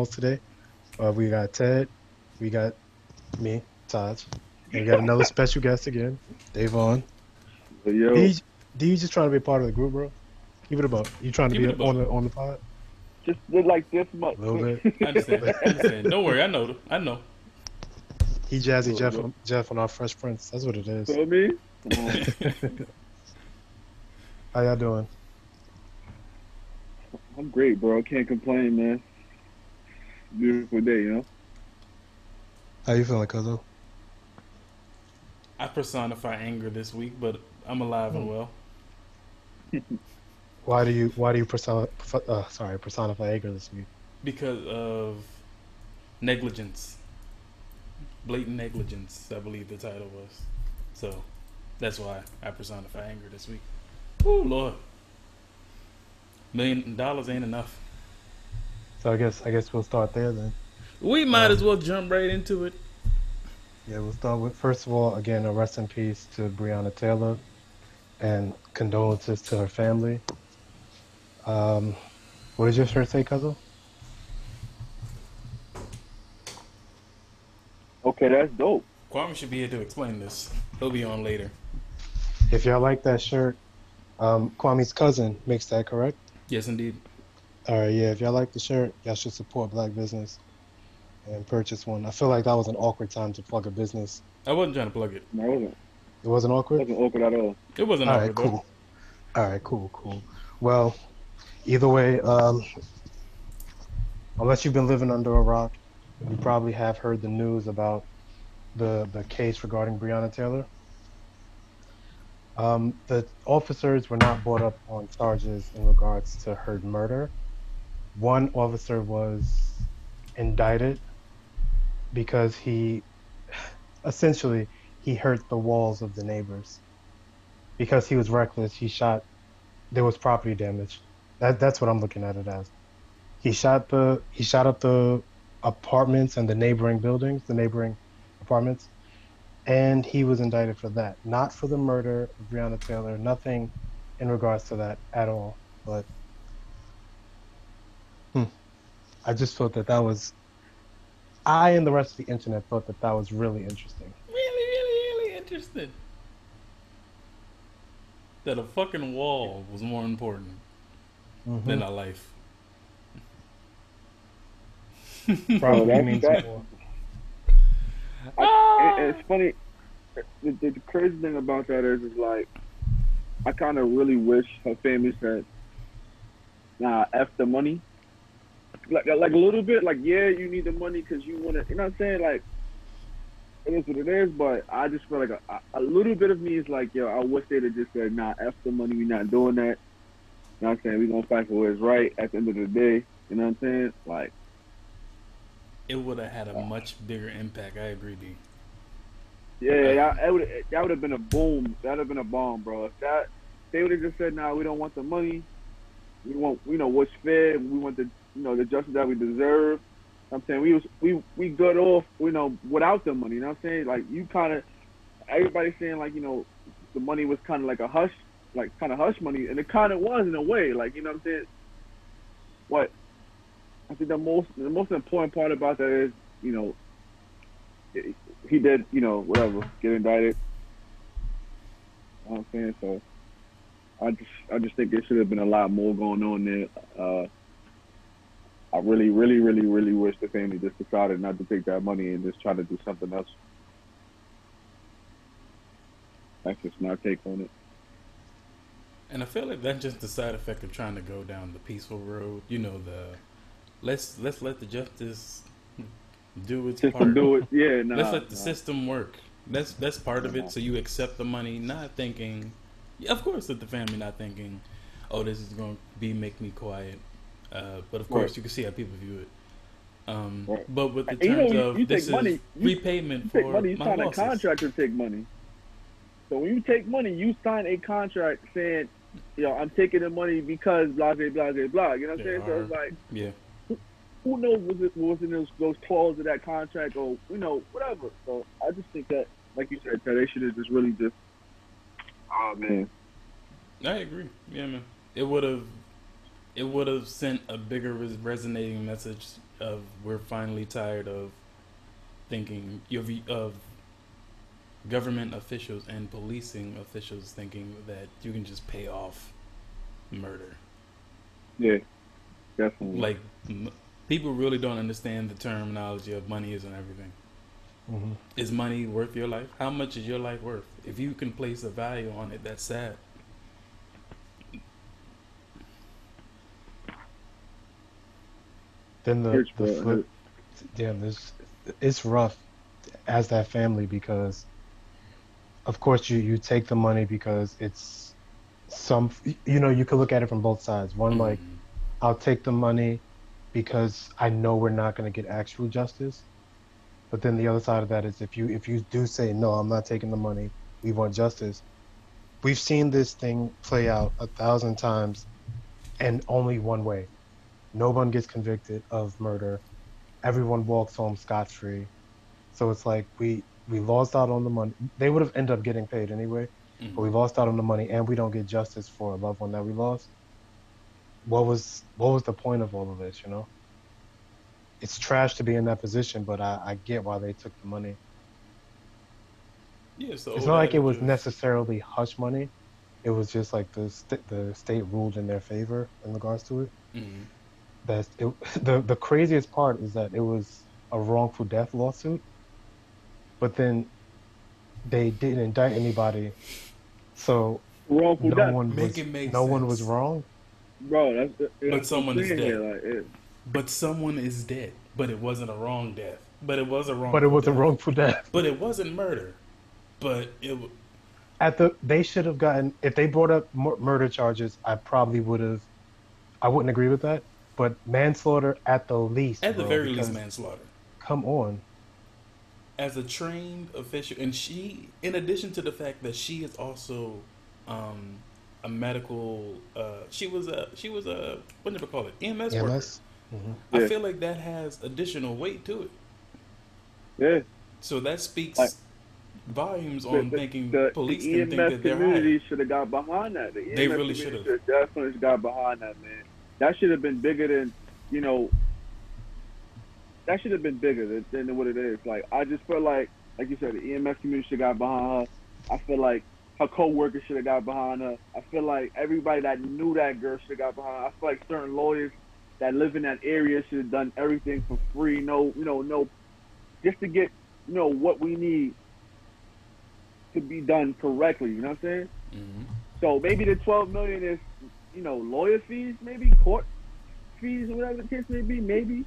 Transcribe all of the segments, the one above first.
calls today. Uh, we got Ted, we got me, Taj, and we got another special guest again, Davon. Yo, D, D, you just trying to be a part of the group, bro? Give it about. You trying to Keep be it a on the on the pod? just look like this much. A little bit. I understand. I understand. Don't worry, I know. I know. He Jazzy Little Jeff on, Jeff on our Fresh Prince. That's what it is. Feel me? How y'all doing? I'm great, bro. Can't complain, man. Beautiful day, you know. How you feeling, Cuzzo? I personify anger this week, but I'm alive and well. Why do you Why do you persona, uh, sorry personify anger this week? because of negligence, blatant negligence. I believe the title was. So that's why I personify anger this week. Oh Lord, million dollars ain't enough. So I guess I guess we'll start there then. We might as well jump right into it. Yeah, we'll start with first of all, again, a rest in peace to Breonna Taylor, and condolences to her family. Um, what did your shirt say, Cuzzo? Okay, that's dope. Kwame should be here to explain this. He'll be on later. If y'all like that shirt, um, Kwame's cousin makes that correct. Yes, indeed. All right, yeah. If y'all like the shirt, y'all should support black business and purchase one. I feel like that was an awkward time to plug a business. I wasn't trying to plug it. No, it wasn't, It wasn't it wasn't awkward at all. It wasn't All awkward, right, though. cool. All right, cool, cool. Well, either way, um, unless you've been living under a rock, you probably have heard the news about the the case regarding Breonna Taylor. Um, the officers were not brought up on charges in regards to her murder. One officer was indicted because he essentially he hurt the walls of the neighbors because he was reckless, he shot. There was property damage. That that's what I'm looking at it as. He shot the he shot up the apartments and the neighboring buildings, the neighboring apartments, and he was indicted for that, not for the murder of Breonna Taylor. Nothing in regards to that at all. But I just thought that that was. I and the rest of the internet thought that that was really interesting. Really, really, really interesting. That a fucking wall was more important Mhm. than a life. Probably that's means that- more. Ah! And, and it's funny. The, the, the crazy thing about that is, is like, I kind of really wish her family said, "Nah, f the money." Like, like a little bit, like, yeah, you need the money because you want to. You know what I'm saying? Like, it is what it is. But I just feel like a, a little bit of me is like, yo, I wish they'd have just said, "Nah, f the money. We're not doing that." You know what I'm saying? We're gonna fight for what is right at the end of the day. You know what I'm saying? Like, It would have had a much bigger impact. I agree, D. Yeah, that, would that would have been a boom. That would have been a bomb, bro. If that they would have just said, "Nah, we don't want the money. We want, you know, what's fair. We want the, you know, the justice that we deserve." I'm saying we was we we good off, you know, without the money. You know what I'm saying? Like you kind of everybody's saying like you know the money was kind of like a hush, like kind of hush money, and it kind of was in a way. Like you know what I'm saying? What I think the most the most important part about that is you know he did, you know, whatever, get indicted. You know I'm saying? So I just I just think there should have been a lot more going on there. Uh I really, really, really, really wish the family just decided not to take that money and just try to do something else. That's just my take on it. And I feel like that's just the side effect of trying to go down the peaceful road. You know, the let's let's let the justice do its to part. do it, yeah, nah. let's let the nah. system work. That's that's part of it. So you accept the money, not thinking. Yeah, of course, that the family not thinking, oh, this is going to be make me quiet. Uh, but of course, Right. you can see how people view it. Um, Right. But with the And you know, terms you- of you this money- is you- repayment You for take money, you my sign a contract to take money. So when you take money, you sign a contract saying, you know, I'm taking the money because blah blah blah blah blah. You know what I'm saying? So it's like Yeah, who knows what was, was in those those clauses of that contract or you know whatever. So I just think that, like you said, that they should have just really just. Oh man, I agree. Yeah, man. It would have, it would have sent a bigger res- resonating message of we're finally tired of thinking of government officials and policing officials thinking that you can just pay off murder. Yeah, definitely. Like m- people really don't understand the terminology of money isn't everything. Mm-hmm. Is money worth your life? How much is your life worth? If you can place a value on it, that's sad. Then the, Hurts, the bro. flip, damn, this it's rough as that family because, of course, you you take the money because it's some, you know, you can look at it from both sides. One like, Mhm. I'll take the money because I know we're not going to get actual justice. But then the other side of that is if you if you do say no, I'm not taking the money, we want justice. We've seen this thing play out a thousand times, and only one way. No one gets convicted of murder. Everyone walks home scot free. So it's like we we lost out on the money. They would have ended up getting paid anyway, Mhm. but we lost out on the money, and we don't get justice for a loved one that we lost. What was what was the point of all of this? You know, it's trash to be in that position, but I, I get why they took the money. Yeah, so It's not like it was of- necessarily hush money. It was just like the st- the state ruled in their favor in regards to it. Mhm. That's it, the the craziest part is that it was a wrongful death lawsuit, but then they didn't indict anybody, so Wrongful no death, one Make was it make no one was wrong. bro. That's, that's But someone is dead. here, Like, it, But someone is dead. But it wasn't a wrong death. But it was a wrong. But it was a wrongful death. But it wasn't murder. But it. At the they should have gotten if they brought up murder charges. I probably would have. I wouldn't agree with that, but manslaughter at the least. At the very because- least, manslaughter. Come on. As a trained official, and she, in addition to the fact that she is also um, a medical, uh, she was a she was a what do you call it EMS, worker. EMS. Mhm. I feel like that has additional weight to it. yeah. So that speaks Like- volumes on the, thinking the, police the can EMS think that community should have got behind that. The They EMS really should've. should have definitely got behind that, man. That should have been bigger than, you know, that should have been bigger than, than what it is. Like, I just feel like, like you said, the EMS community should have got behind her. I feel like her co-workers should have got behind her. I feel like everybody that knew that girl should have got behind her. I feel like certain lawyers that live in that area should have done everything for free. No, you know, no, just to get, you know, what we need to be done correctly. You know what I'm saying? Mhm. So maybe the 12 million is, you know, lawyer fees, maybe court fees, or whatever the case may be, maybe.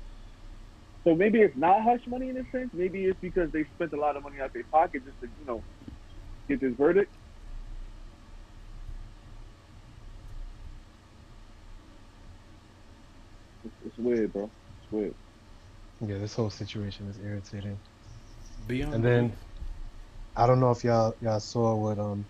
So maybe it's not hush money in a sense. Maybe it's because they spent a lot of money out of their pocket just to, you know, get this verdict. It's, it's weird, bro. It's weird. Yeah, this whole situation is irritating. Beyond And then- I don't know if y'all y'all saw what um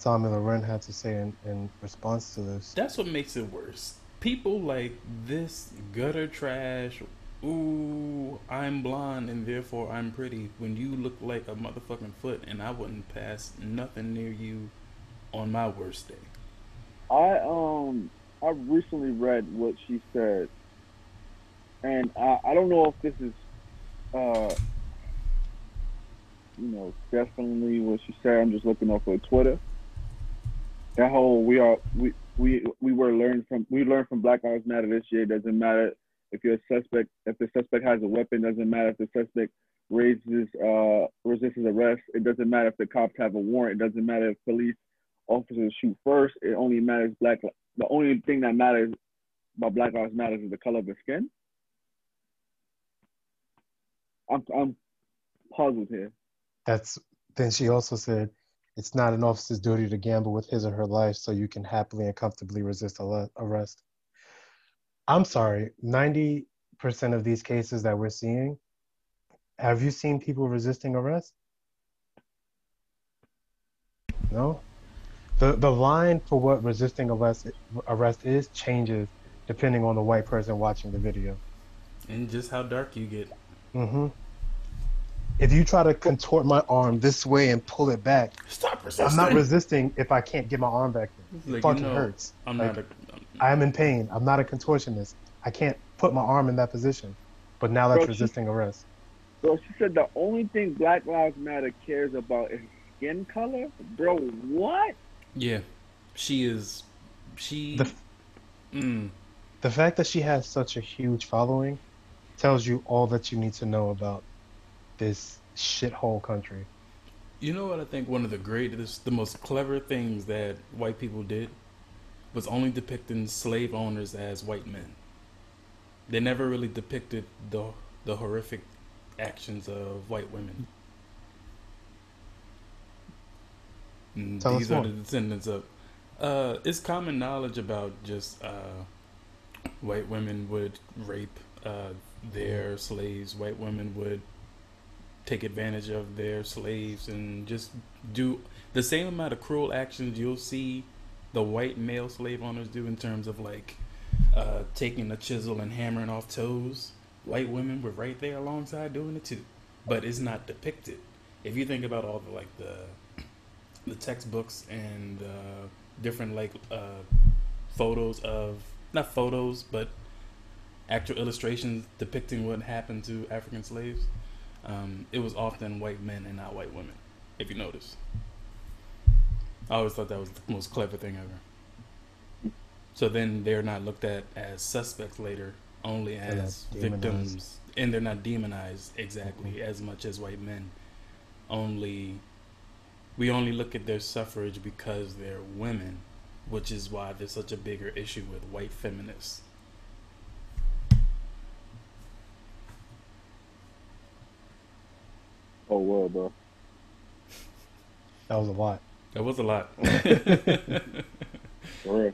Tomi Lahren had to say in, in response to this. That's what makes it worse. People like this gutter trash. Ooh, I'm blonde and therefore I'm pretty. When you look like a motherfucking foot, and I wouldn't pass nothing near you on my worst day. I um I recently read what she said, and I, I don't know if this is uh you know definitely what she said. I'm just looking off of Twitter. That whole we are we we we were learned from we learned from Black Lives Matter this year. Doesn't matter if you're a suspect if the suspect has a weapon. Doesn't matter if the suspect raises uh resists arrest. It doesn't matter if the cops have a warrant. It doesn't matter if police officers shoot first. It only matters black. The only thing that matters about Black Lives Matter is the color of the skin. I'm I'm puzzled here. That's then she also said it's not an officer's duty to gamble with his or her life so you can happily and comfortably resist arrest. I'm sorry, 90% of these cases that we're seeing, have you seen people resisting arrest? No? The the line for what resisting arrest arrest is changes depending on the white person watching the video. And just how dark you get. hmm If you try to contort my arm this way and pull it back, Stop resisting. I'm not resisting if I can't get my arm back there. It Like, you fucking know, hurts. I'm Like, not a. I am in pain. I'm not a contortionist. I can't put my arm in that position. but now that's Bro, she- resisting arrest. Bro, she said the only thing Black Lives Matter cares about is skin color. Bro, what? Yeah, she is. She. The- mm, The fact that she has such a huge following tells you all that you need to know about this shithole country. You know what I think one of the greatest, the most clever things that white people did was only depicting slave owners as white men. They never really depicted the the horrific actions of white women. And Tell these are the descendants of. Uh, it's common knowledge about just uh, white women would rape uh, their slaves. White women would take advantage of their slaves and just do the same amount of cruel actions you'll see the white male slave owners do in terms of like uh, taking a chisel and hammering off toes. White women were right there alongside doing it too, but it's not depicted. If you think about all the like the the textbooks and uh, different like uh, photos of not photos but actual illustrations depicting what happened to African slaves, um, it was often white men and not white women. If you notice, I always thought that was the most clever thing ever. So then they're not looked at as suspects later, only as victims, and they're not demonized exactly as much as white men. Only we only look at their suffrage because they're women, which is why there's such a bigger issue with white feminists. Oh world, bro. That was a lot. That was a lot. For real.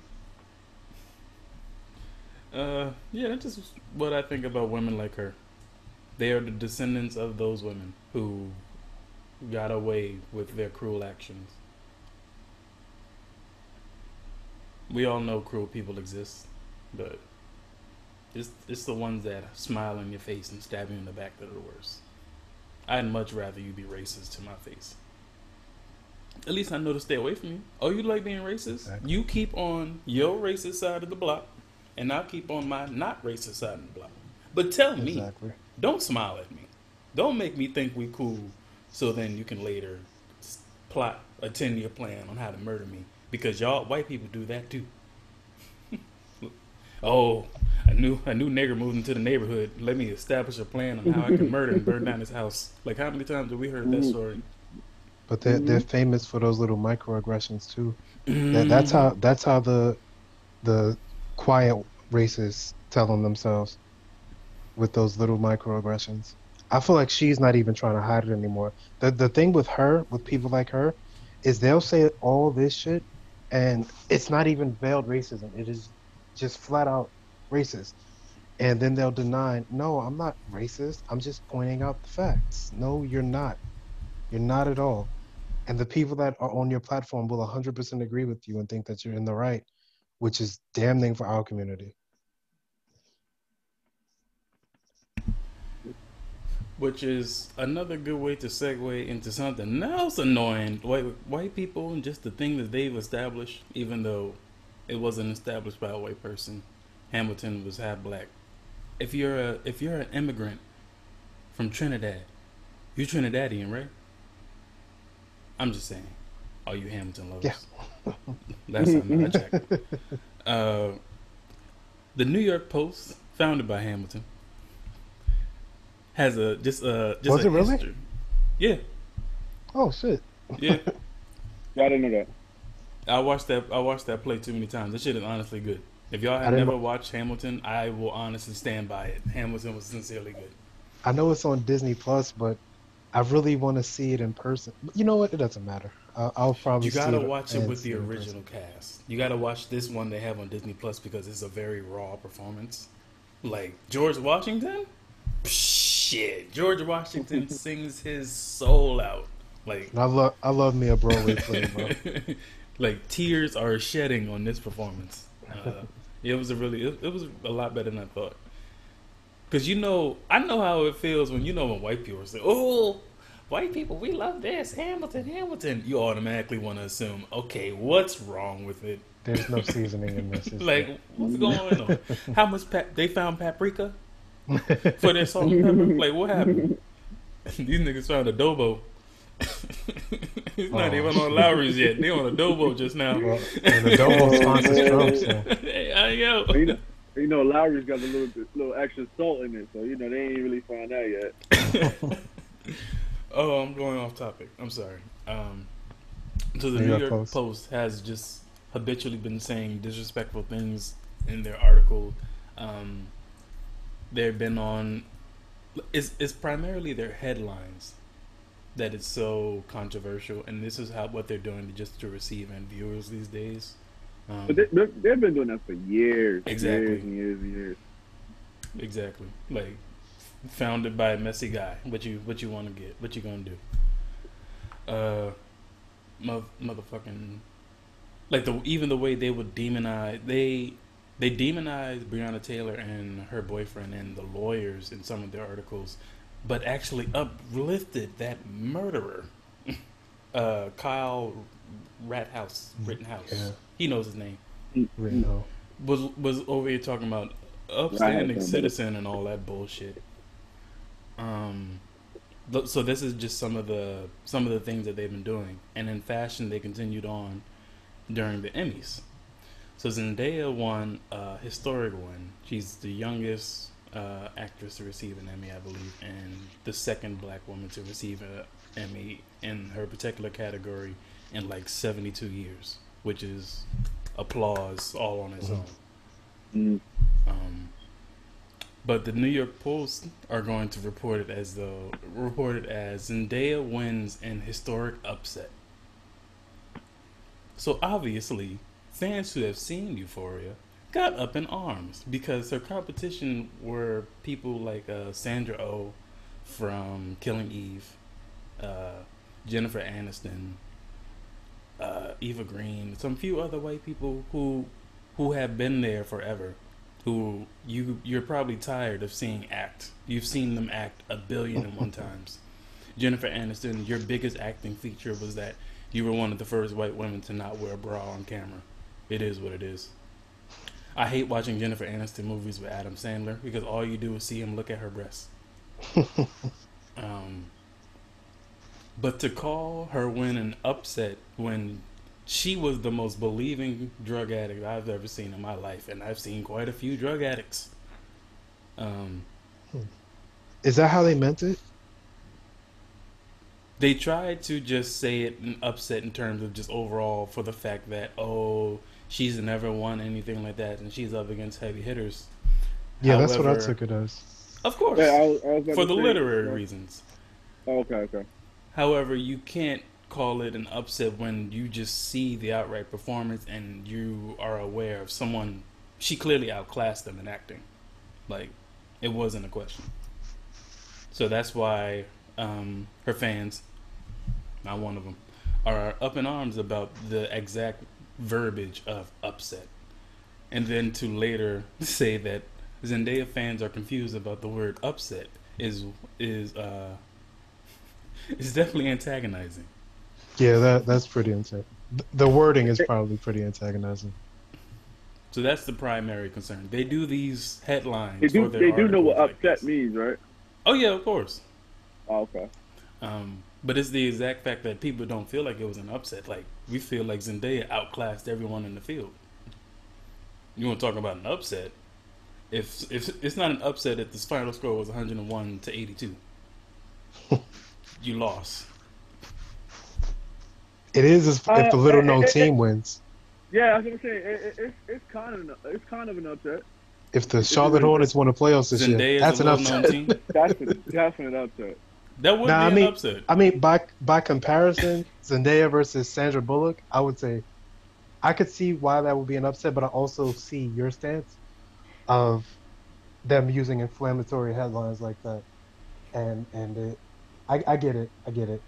Uh, yeah, that's just what I think about women like her. They are the descendants of those women who got away with their cruel actions. We all know cruel people exist, but it's it's the ones that smile in your face and stab you in the back that are the worst. I'd much rather you be racist to my face. At least I know to stay away from you. Oh, you like being racist? Exactly. You keep on your racist side of the block, and I'll keep on my not racist side of the block. But tell me, Exactly. don't smile at me. Don't make me think we cool, so then you can later plot a ten year plan on how to murder me because y'all white people do that too. oh, a new a new nigger moved into the neighborhood. Let me establish a plan on how I can murder and burn down his house. Like how many times have we heard that story? But they're they're Mm-hmm. famous for those little microaggressions too. That, that's how that's how the the quiet racists tell on themselves with those little microaggressions. I feel like she's not even trying to hide it anymore. The the thing with her, with people like her, is they'll say all this shit, and it's not even veiled racism. It is just flat out racist. And then they'll deny, no, I'm not racist. I'm just pointing out the facts. No, you're not. You're not at all. And the people that are on your platform will 100% agree with you and think that you're in the right, which is damning for our community. Which is another good way to segue into something else annoying. White white people and just the thing that they've established, even though it wasn't established by a white person. Hamilton was half black. If you're a if you're an immigrant from Trinidad, you're Trinidadian, right? I'm just saying. Are you Hamilton lovers? Yeah. Last time I checked. Uh, the New York Post, founded by Hamilton, has a just a just Was a it really? history. Yeah, Oh shit! yeah. Yeah, I didn't know that. I watched that. I watched that play too many times. That shit is honestly good. If y'all have never wa- watched Hamilton, I will honestly stand by it. Hamilton was sincerely good. I know it's on Disney Plus, but I really want to see it in person. You know what? It doesn't matter. I'll, I'll probably You gotta see watch it with the original cast. You gotta watch this one they have on Disney Plus because it's a very raw performance. Like George Washington, shit. George Washington sings his soul out. Like I love I love me a Broadway play, bro. like tears are shedding on this performance. Uh, it was a really, it, it was a lot better than I thought. Cause you know, I know how it feels when you know when white people say, "Oh, white people, we love this Hamilton, Hamilton." You automatically want to assume, okay, what's wrong with it? There's no seasoning in this. Like, what's going on? How much they found paprika? for their salt and pepper. Like, what happened? These niggas found adobo. He's not Oh. even on Lawry's yet. They on adobo just now. Well, and Adobo sponsors Trump, so hey, uh, yo. You know, you know, Lawry's got a little bit, little extra salt in it, so you know they ain't really found that yet. oh, I'm going off topic. I'm sorry. Um, so the New New York York Post. Post. has just habitually been saying disrespectful things in their article. Um, they've been on. It's it's primarily their headlines that is so controversial, and this is how what they're doing just to receive and viewers these days. Um, But they, they've been doing that for years, Exactly. years and years and years. Exactly. Like founded by a messy guy. What you what you want to get? What you gonna do? Uh, mo- motherfucking. Like the even the way they would demonize they they demonize Breonna Taylor and her boyfriend and the lawyers in some of their articles, but actually uplifted that murderer, uh, Kyle Rathouse Rittenhouse. Yeah. He knows his name Reno. was was over here talking about upstanding citizen and all that bullshit. Um, so this is just some of the some of the things that they've been doing, and in fashion they continued on during the Emmys. So Zendaya won a historic one. She's the youngest uh, actress to receive an Emmy, I believe, and the second black woman to receive an Emmy in her particular category in like 72 years, which is applause all on its Mhm. own. Mm. Um, but the New York Post are going to report it as though report it as Zendaya wins in historic upset. So obviously, fans who have seen Euphoria got up in arms because her competition were people like uh, Sandra Oh from Killing Eve, uh, Jennifer Aniston, uh, Eva Green, some few other white people who who have been there forever, who you you're probably tired of seeing act. You've seen them act a billion and one times. Jennifer Aniston, your biggest acting feature was that you were one of the first white women to not wear a bra on camera. It is what it is. I hate watching Jennifer Aniston movies with Adam Sandler because all you do is see him look at her breasts. um, but to call her win an upset when she was the most believing drug addict I've ever seen in my life, and I've seen quite a few drug addicts. Um, Is that how they meant it? they tried to just say it in upset in terms of just overall for the fact that oh she's never won anything like that and she's up against heavy hitters. Yeah, that's what I However- took it as. Of course, Yeah, I was, I was for the say- literary yeah. reasons. Oh, okay, okay. However, you can't call it an upset when you just see the outright performance and you are aware of someone. She clearly outclassed them in acting. Like, it wasn't a question. So that's why um, her fans, not one of them, are up in arms about the exact verbiage of upset. And then to later say that Zendaya fans are confused about the word upset is is uh is definitely antagonizing. Yeah, that that's pretty intense. The wording is probably pretty antagonizing. So that's the primary concern. They do these headlines. They do, their they do know what articles like upset this. means, right? Oh yeah, of course. Oh, okay. Um, but it's the exact fact that people don't feel like it was an upset. Like we feel like Zendaya outclassed everyone in the field. You want to talk about an upset? If if it's not an upset if the final score was 101 to 82, you lost. It is if, if Uh, the little known team wins. Yeah, I was gonna say it, it, it's it's kind of an, it's kind of an upset. If the Charlotte Hornets won the playoffs this year, that's is an a little known upset. team. That's a definite upset. That would Nah, be I mean- an upset. I mean, by by comparison, Zendaya versus Sandra Bullock, I would say I could see why that would be an upset, but I also see your stance of them using inflammatory headlines like that, and and it, I I get it, I get it.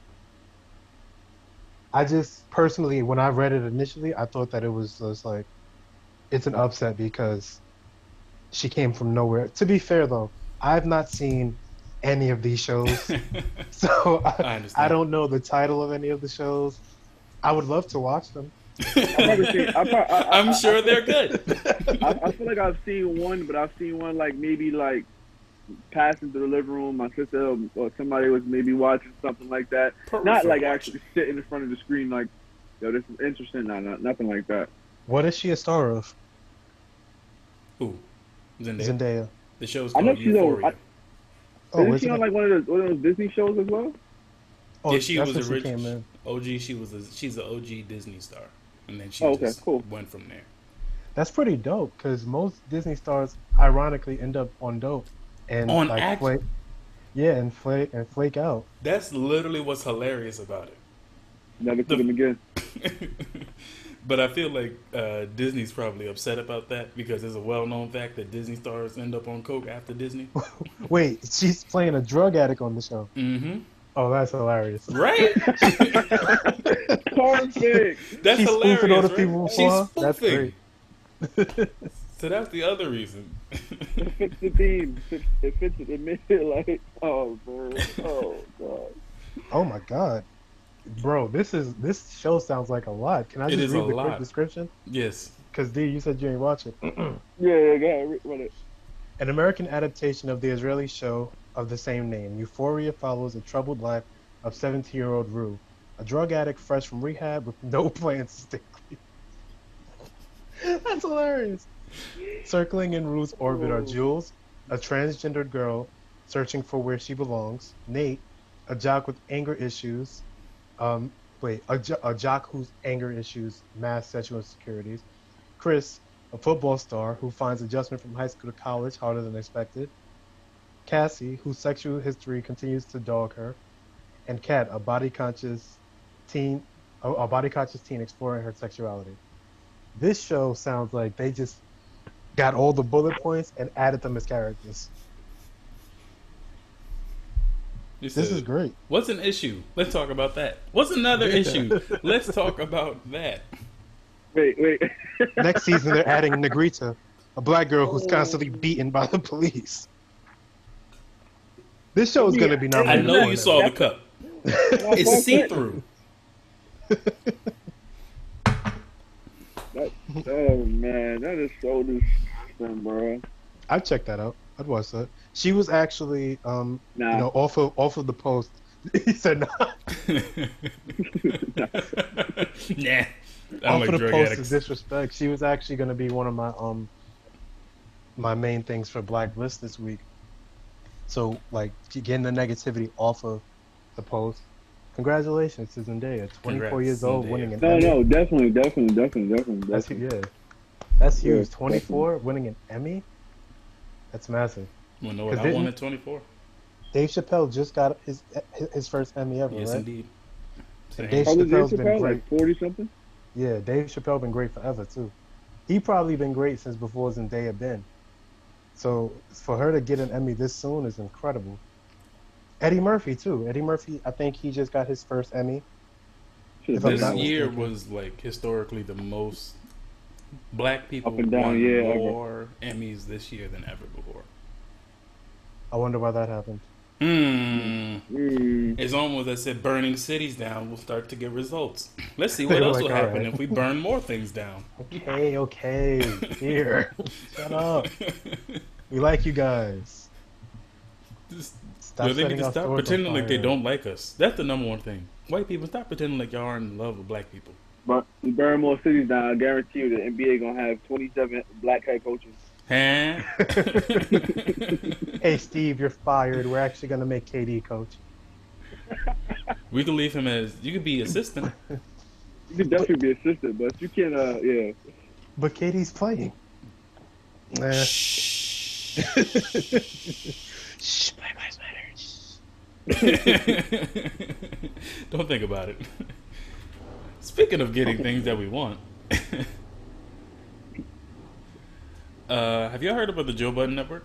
I just personally, when I read it initially, I thought that it was just like it's an upset because she came from nowhere. To be fair though, I've not seen any of these shows. So I I. I don't know the title of any of the shows. I would love to watch them. I've never seen. I, prob- I, I, I'm sure they're good. I, I feel like I've seen one, but I've seen one like maybe like passing through the living room, my sister or somebody was maybe watching something like that. Perfect Not like actually sitting in front of the screen like, yo, this is interesting. No, no, nothing like that. What is she a star of? Ooh, Zendaya. Zendaya. The show's I know called she's on- Euphoria. I- Oh, Isn't she on like one of those one of those Disney shows as well? oh, yeah, she that's was when she original. came in. OG. She was. A, she's an OG Disney star, and then she Oh, okay, just cool. went from there. That's pretty dope because most Disney stars ironically end up on dope and On like act- flake. Yeah, and flake and flake out. That's literally what's hilarious about it. Never see The- them again. it. but I feel like uh, Disney's probably upset about that because it's a well-known fact that Disney stars end up on coke after Disney. Wait, she's playing a drug addict on the show. mm-hmm. Oh, that's hilarious. Right? Perfect. That's She's hilarious. spoofing other right? people She's for her? That's great. So that's the other reason. it fits the theme. It fits, it fits it. It made it like, oh man, oh god. Oh my god, bro, this is this show sounds like a lot. Can I just read a the lot. quick description? yes. Because D, you said you ain't watching. Yeah, yeah, go ahead, re- run it. An American adaptation of the Israeli show of the same name, Euphoria follows the troubled life of 17-year-old Rue, a drug addict fresh from rehab with no plans to stay clean. That's hilarious. Circling in Rue's orbit are Oh. Jules, a transgendered girl searching for where she belongs, Nate, a jock with anger issues, um, wait, a, a jock whose anger issues mask sexual insecurities, Chris, a football star who finds adjustment from high school to college harder than expected, Cassie, whose sexual history continues to dog her, and Kat, a body conscious teen, a body conscious teen exploring her sexuality. This show sounds like they just got all the bullet points and added them as characters. You This is great. What's an issue? Let's talk about that. What's another issue? Let's talk about that. Wait, wait. Next season, they're adding Negrita, a black girl who's oh. constantly beaten by the police. This show is going to be Yeah, I know you saw the cup. It's see through. Oh man, that is so disgusting, bro. I checked that out. I'd watch that. She was actually, um, Nah, you know, off of off of the post. he said, "Nah." nah. Off like of the post addicts. is disrespect. She was actually going to be one of my um my main things for Black List this week. So like getting the negativity off of the post. Congratulations to Zendaya, 24 Congrats, years old, Zendaya. winning an no, Emmy. no, definitely, definitely, definitely, definitely. That's definitely. yeah, that's Yeah, huge. 24, winning an Emmy. That's massive. Well, know what? 'Cause I didn't- won at 24. Dave Chappelle just got his his first Emmy ever, Yes, right? indeed. Same. Dave How old Dave Chappelle's been great. Like forty something. Yeah, Dave Chappelle been great forever too. He probably been great since before Zendaya been. So for her to get an Emmy this soon is incredible. Eddie Murphy too. Eddie Murphy, I think he just got his first Emmy. If This year was like historically the most black people Up and down, won yeah, ever. more Emmys this year than ever before. I wonder why that happened. Hmm. Mm. It's almost as if burning cities down will start to get results. Let's see what else like, will happen right. if we burn more things down. Okay, okay. Here. Shut up. We like you guys. Just, Stop yo, they need to stop pretending like they don't like us. That's the number one thing. White people stop pretending like y'all aren't in love with black people. But you burn more cities down. I guarantee you, the NBA gonna have twenty-seven black head coaches. Hey Steve, you're fired. We're actually gonna make KD coach. we can leave him as you could be assistant. You could definitely be assistant, but you can't. Uh, yeah. But KD's playing. Nah. Shh. Shh, Black Lives Matter. Shh. Don't think about it. Speaking of getting things that we want, uh, have y'all heard about the Joe Budden Network?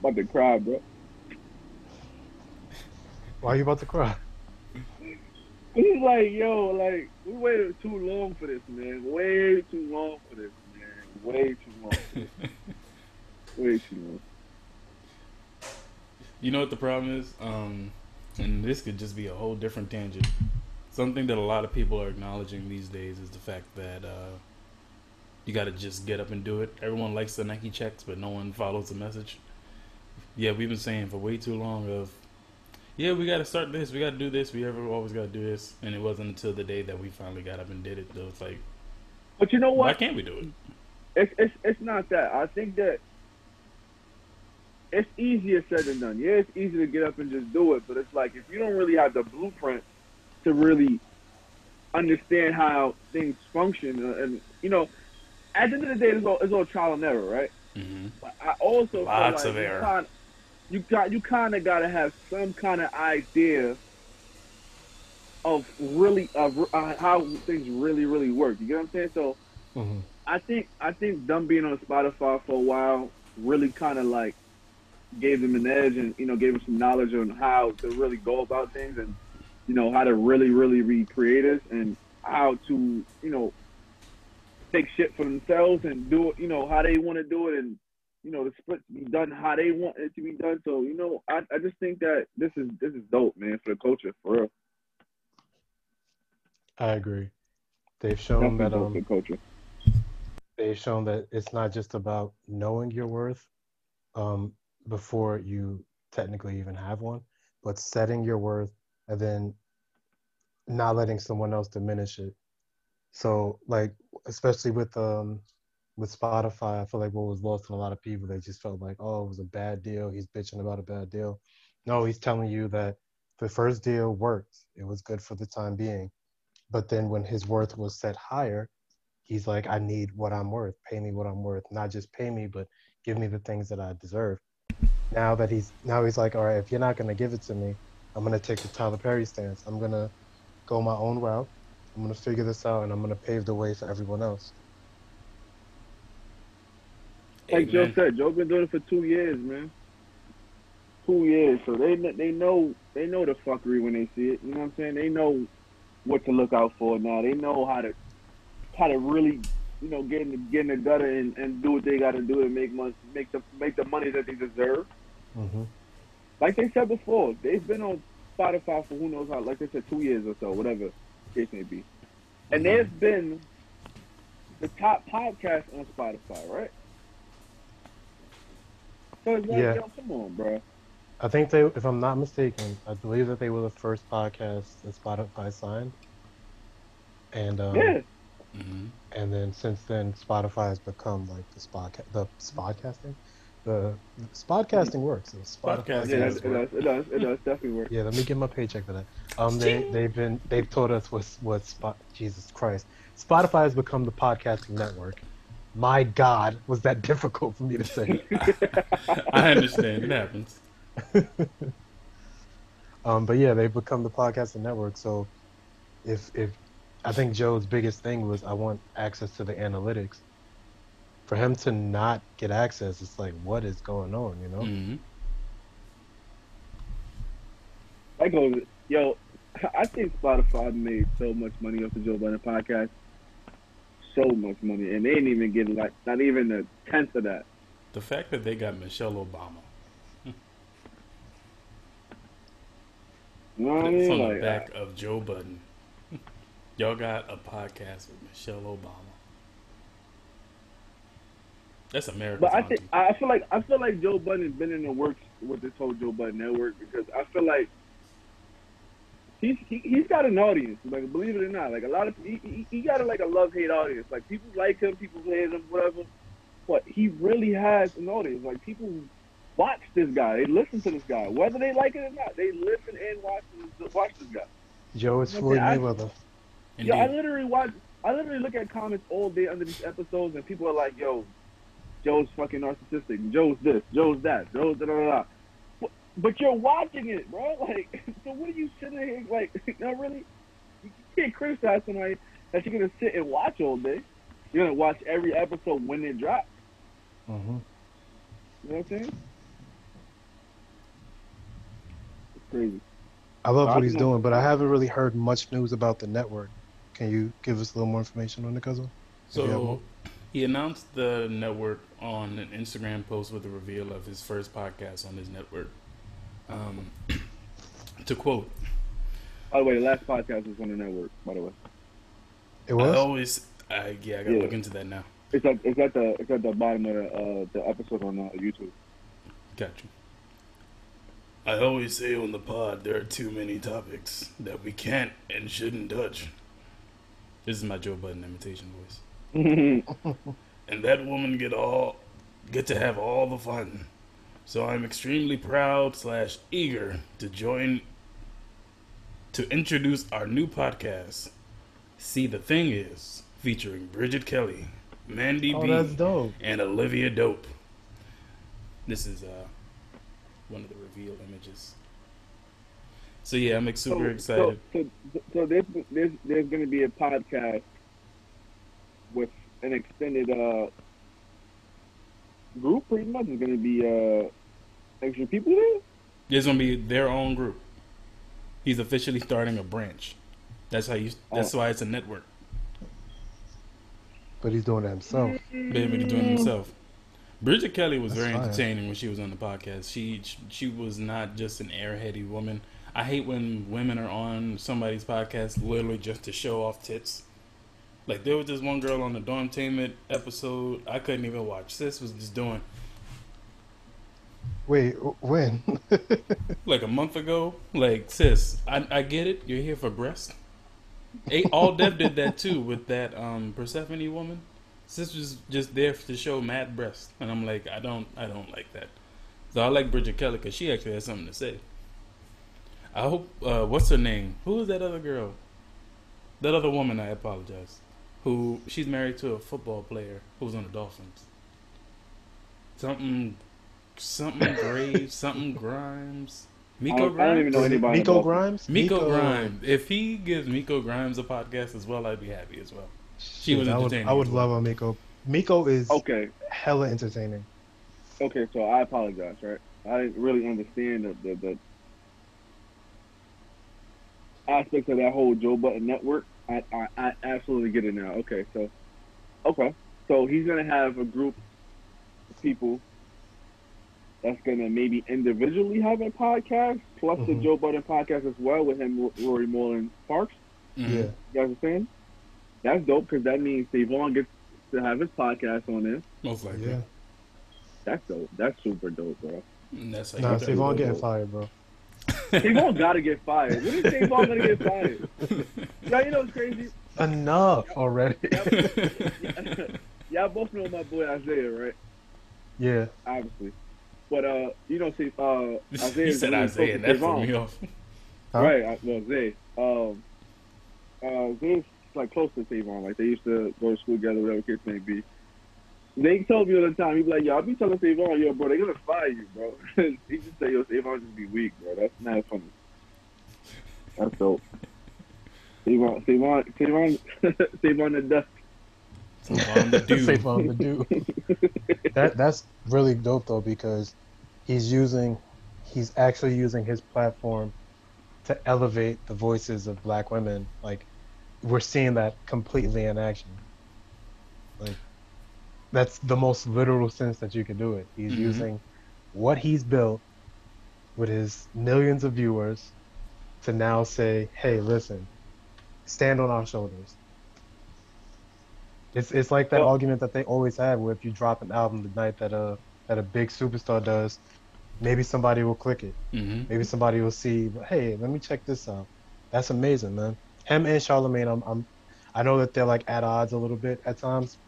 About to cry, bro. Why are you about to cry? He's like, yo, like we waited too long for this, man. Way too long for this, man. Way too long. For this. Way too long. You know what the problem is? Um, and this could just be a whole different tangent. Something that a lot of people are acknowledging these days is the fact that uh, you got to just get up and do it. Everyone likes the Nike checks, but no one follows the message. Yeah, we've been saying for way too long of, yeah, we got to start this, we got to do this, we ever always got to do this, and it wasn't until the day that we finally got up and did it. Though it's like, But you know what? why can't we do it? It's it's it's not that. I think that it's easier said than done. Yeah, it's easy to get up and just do it, but it's like if you don't really have the blueprint to really understand how things function, uh, and you know, at the end of the day, it's all it's all trial and error, right? hmm But I also Lots feel of like error. You, kind, you got you kind of got to have some kind of idea of really of uh, how things really really work. You get what I'm saying? So hmm I think I think them being on Spotify for a while really kind of like gave them an edge and you know gave them some knowledge on how to really go about things and you know how to really really be creators and how to you know take shit for themselves and do it you know how they want to do it and you know the split to be done how they want it to be done. So you know I, I just think that this is this is dope man for the culture for real. I agree. They've shown Definitely that um, culture. they've shown that it's not just about knowing your worth um, before you technically even have one, but setting your worth and then not letting someone else diminish it. So, like, especially with um, with Spotify, I feel like what was lost in a lot of people, they just felt like, oh, it was a bad deal. He's bitching about a bad deal. No, he's telling you that the first deal worked. It was good for the time being. But then when his worth was set higher, he's like, I need what I'm worth. Pay me what I'm worth. Not just pay me, but give me the things that I deserve. Now that he's now he's like, all right, if you're not gonna give it to me, I'm gonna take the Tyler Perry stance. I'm gonna go my own route. I'm gonna figure this out, and I'm gonna pave the way for everyone else. Like Joe said, Joe been doing it for two years, man. Two years, so they they know they know the fuckery when they see it. You know what I'm saying? They know what to look out for now. They know how to how to really you know get in the get in the gutter and, and do what they got to do to make money, make the make the money that they deserve. hmm Like they said before, they've been on Spotify for who knows how, like I said, two years or so, whatever the case may be. And they've been the top podcast on Spotify, right? So it's like, Yeah. yo, come on, bro. I think they, if I'm not mistaken, I believe that they were the first podcast that Spotify signed. And um, Yeah. hmm and then since then, Spotify has become like the spot the spodcasting, the spodcasting works. So Spotify Podcasting Yeah, does it work. does, it does, it does definitely work. Yeah, let me get my paycheck for that. Um, they they've been they've taught us what what spot Jesus Christ. Spotify has become the podcasting network. My God, was that difficult for me to say? I understand. It happens. um, but yeah, they've become the podcasting network. So if if I think Joe's biggest thing was I want access to the analytics. For him to not get access, it's like what is going on, you know? hmm That goes, yo, I think Spotify made so much money off the Joe Budden podcast. So much money. And they didn't even get like, not even a tenth of that. The fact that they got Michelle Obama. You know what I It's mean? on the Like, back of Joe Budden. Y'all got a podcast with Michelle Obama. That's America. But I think I feel like I feel like Joe Budden has been in the works with this whole Joe Budden network because I feel like he's he, he's got an audience. Like believe it or not, like a lot of he, he, he got a, like a love hate audience. Like people like him, people hate him, whatever. But he really has an audience. Like people watch this guy, they listen to this guy, whether they like it or not. They listen and watch this, watch this guy. Joe is Okay, Floyd I- Mayweather. Yeah, I literally watch. I literally look at comments all day under these episodes, and people are like, "Yo, Joe's fucking narcissistic. Joe's this. Joe's that. Joe's da da da." da." But, but you're watching it, bro. Like, so what are you sitting here like? Not really. You can't criticize somebody that you're gonna sit and watch all day. You're gonna watch every episode when it drops. hmm You know what I'm saying? It's crazy. I love I what he's know. doing, but I haven't really heard much news about the network. Can you give us a little more information on it, cousin? If you So one. He announced the network on an Instagram post with the reveal of his first podcast on his network. Um, to quote, By the way, the last podcast was on the network. By the way, It was. I was. always, I, yeah, I gotta Yeah. look into that now. it's at it's at the it's at the bottom of the uh, the episode on uh, YouTube. Gotcha. I always say on the pod there are too many topics that we can't and shouldn't touch. This is my Joe Budden imitation voice. and that woman get all get to have all the fun. So I'm extremely proud slash eager to join to introduce our new podcast. See the thing is featuring Bridget Kelly, Mandy Oh, B, that's dope. and Olivia Dope. This is uh one of the reveal images. So yeah, I'm like, super excited. So, so, so there's, there's, there's going to be a podcast with an extended uh, group, pretty much. It's going to be uh, extra people there. It's gonna be their own group. He's officially starting a branch. That's how you. That's why it's a network. But he's doing it himself. Baby doing it himself. Bridget Kelly was That's very fire. entertaining when she was on the podcast. She she was not just an airheady woman. I hate when women are on somebody's podcast literally just to show off tits. Like there was this one girl on the Dawn Tainment episode. I couldn't even watch. Sis was just doing Wait, when? like a month ago. Like sis, I I get it. You're here for breast. A- All Dev did that too with that um Persephone woman. Sis was just there to show mad breast, and I'm like, I don't, I don't like that. So I like Bridget Kelly because she actually has something to say. I hope. Uh, what's her name? Who is that other girl? That other woman. I apologize. Who she's married to a football player who was on the Dolphins. Something, something Graves, something Grimes. Miko don't, I don't even Grimes. know anybody. Miko Grimes? Miko Grimes. If he gives Miko Grimes a podcast as well, I'd be happy as well. She was I would, entertaining I would well. love a Miko. Miko is Okay, hella entertaining. okay. So I apologize, right? I didn't really understand the, the, the aspects of that whole Joe Budden network. I, I, I absolutely get it now. Okay, so okay, so he's gonna have a group of people that's gonna maybe individually have a podcast plus the Mhm. Joe Budden podcast as well with him, Rory Moore and Parks. Mhm. Yeah. You guys understand? That's dope because that means Savon gets to have his podcast on there. Most likely. Yeah. That's dope. That's super dope, bro. And that's how Nah, you do Savon it. getting fired, bro. Savon gotta get fired. When is Savon gonna get fired? Yeah, you know what's crazy? Enough already. Y'all both know my boy Isaiah, right? yeah. Obviously. But uh, you know, see, uh, Isaiah he said really Isaiah, and close that threw me off. Huh? Right, I, well, Zay. Um, uh, Zay's like close to Savon. Like they used to go to school together, whatever case may be. They told me all the time. He'd be like, "Yo, I be telling Savon, yo, bro, they gonna fire you, bro." he just say, "Yo, Savon just be weak, bro." That's not funny. That's dope. Savon, Savon, Savon, Savon the duck. Savon the dude. Savon the dude. that that's really dope though because he's using he's actually using his platform to elevate the voices of black women. Like we're seeing that completely in action. Like that's the most literal sense that you can do it. He's Mhm. using what he's built with his millions of viewers to now say, "Hey, listen, stand on our shoulders." It's it's like that Well- argument that they always have, where if you drop an album the night that a that a big superstar does, maybe somebody will click it. hmm Maybe somebody will see, hey, let me check this out. That's amazing, man. Him and Charlemagne, I'm, I'm I know that they're like at odds a little bit at times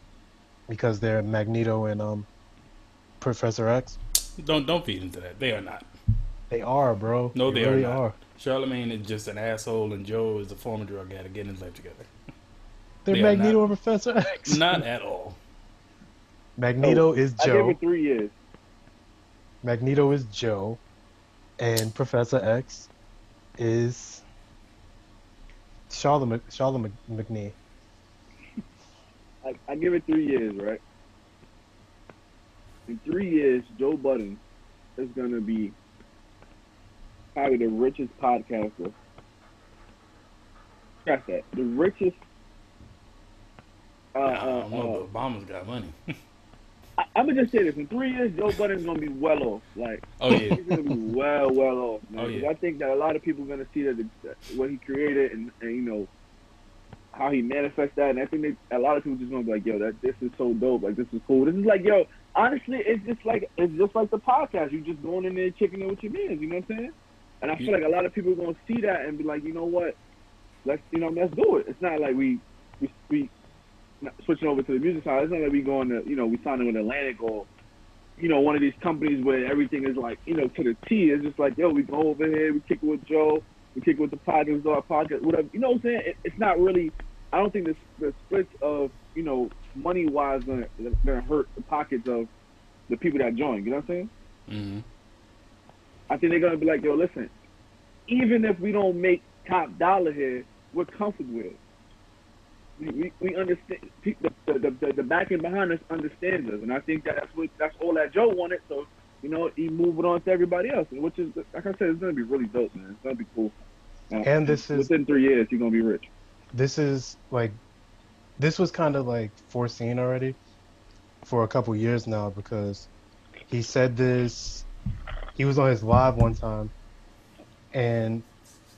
because they're Magneto and um Professor X. Don't don't feed into that. They are not. They are, bro. No, they are really not. are. Charlemagne is just an asshole, and Joe is a former drug addict getting his life together. They're They are Magneto and Professor X. Not at all. Magneto is Joe. I gave Joe. it three years. Magneto is Joe, and Professor X is Charlotte Charlotte McNee. I, I give it three years, right? In three years, Joe Budden is going to be probably the richest podcaster. Scratch that. The richest. Uh, I uh, don't know. uh, but Obama's got money. I, I'm gonna just say this: in three years, Joe Budden's gonna be well off. Like oh yeah. he's gonna be well, well off. Man. Oh, yeah. I think that a lot of people are gonna see that, the, that what he created and, and you know how he manifests that. And I think that a lot of people just gonna be like, "Yo, that this is so dope. Like this is cool. This is like, yo, honestly, it's just like it's just like the podcast. You just going in there checking in with your mans. You know what I'm saying? And I feel like a lot of people are gonna see that and be like, you know what? Let's you know, let's do it. It's not like we we we switching over to the music side. It's not like we going to you know we signing with Atlantic or you know one of these companies where everything is like you know to the T. It's just like yo, we go over here, we kick it with Joe, we kick it with the podcast, our podcast, whatever. You know what I'm saying? It, it's not really. I don't think the the splits of you know money wise gonna gonna hurt the pockets of the people that join. You know what I'm saying? hmm I think they're gonna be like, yo, listen, even if we don't make top dollar here, we're comfortable with it. We, we, we understand the, the, the, the backing behind us understands us, and I think that that's what that's all that Joe wanted. So you know, he moved on to everybody else, which is like I said, it's gonna be really dope, man. It's gonna be cool. Uh, And this is within three years, you're gonna be rich. this is like this was kind of like foreseen already for a couple years now because he said this he was on his live one time and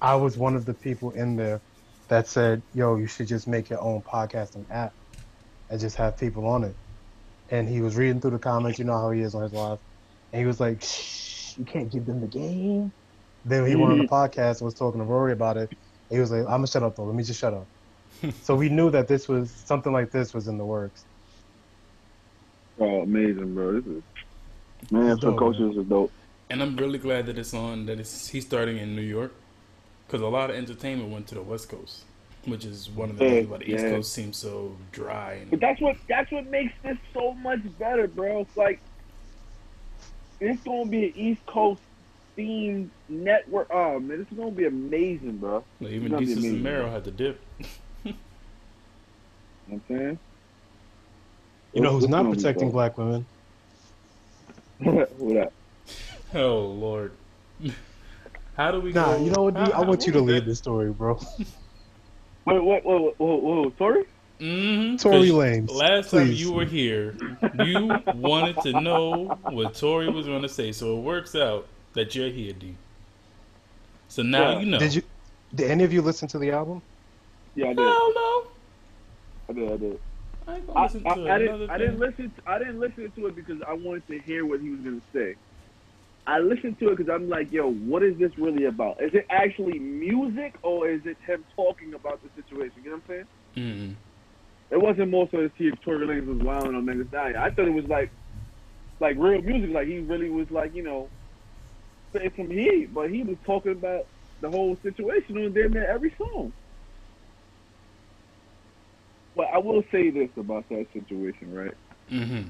I was one of the people in there that said, "Yo, you should just make your own podcasting app and just have people on it." And he was reading through the comments, you know how he is on his live, and he was like, "Shh, you can't give them the game." Then he went on the mm-hmm. podcast and was talking to Rory about it. He was like, "I'm gonna shut up though. Let me just shut up." so we knew that this was something like this was in the works. Oh, amazing, bro! This is man, It's so coaches are dope. And I'm really glad that it's on that it's he's starting in New York, because a lot of entertainment went to the West Coast, which is one of the Yeah, things why the East yeah. Coast seems so dry. But that's what that's what makes this so much better, bro. It's like it's gonna be an East Coast themed network. Oh man, this is gonna be amazing, bro. like, even gonna Jesus and. Mero had to dip. You know what I'm saying? You know who's not gonna be protecting black women? What up? Oh Lord, how do we? Nah, go? you know what? How- I want you to what lead this story, bro. Wait, wait, wait, wait, wait, wait, sorry? Mm-hmm. Tory Lanez, Last time you were here, you wanted to know what Tory was going to say, so it works out that you're here, D. So now Yeah. you know. Did you? Did any of you listen to the album? Yeah, I did. Hell no. I did. I did. I, I, I, I didn't, I didn't thing. listen. I didn't listen to it because I wanted to hear what he was gonna say. I listened to it because I'm like, yo, what is this really about? Is it actually music or is it him talking about the situation? You know what I'm saying? Mm-mm. It wasn't more so to see if Tory Lanez was wilding on Megan Thee I thought it was like, like real music. Like he really was like, you know, spitting some heat, but he was talking about the whole situation on damn near every song. But I will say this about that situation, right? Mm-hmm.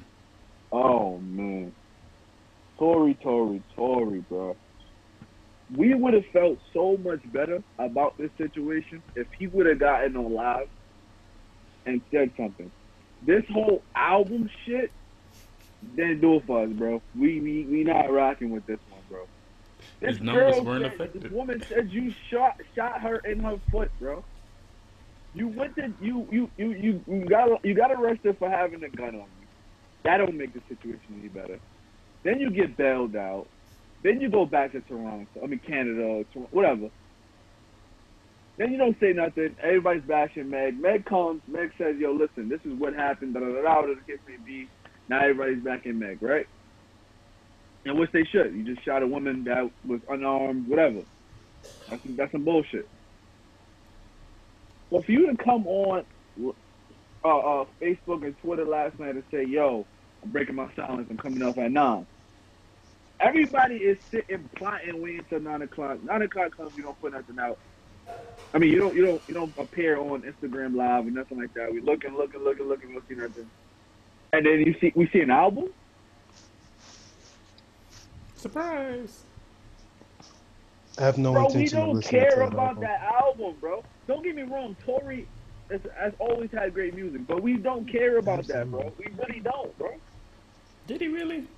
Oh man, Tory, Tory, Tory, bro. We would have felt so much better about this situation if he would have gotten on live and said something. This whole album shit didn't do it for us, bro. We we we not rocking with this one, bro. This His numbers girl weren't said- affected. This woman said you shot shot her in her foot, bro. You went to you you you you, you got you got arrested for having a gun on you. That don't make the situation any better. Then you get bailed out. Then you go back to Toronto. I mean Canada, or Tor- whatever. Then you don't say nothing. Everybody's bashing Meg. Meg comes. Meg says, "Yo, listen, this is what happened." Da da da da. Whatever the be. Now everybody's backing Meg, right? And which they should. You just shot a woman that was unarmed, whatever. That's that's some bullshit. But for you to come on uh, uh, Facebook and Twitter last night and say, "Yo, I'm breaking my silence. I'm coming off at nine. Everybody is sitting plotting waiting till nine o'clock. Nine o'clock comes, you don't put nothing out. I mean, you don't you don't you don't appear on Instagram Live or nothing like that. We look and looking, looking, looking, looking, we don't see nothing. And then you see we see an album. Surprise. I have no bro, we intention of don't care that about album. that album, bro. Don't get me wrong, Tory has, has always had great music, but we don't care about that, bro. We really don't, bro. Did he really?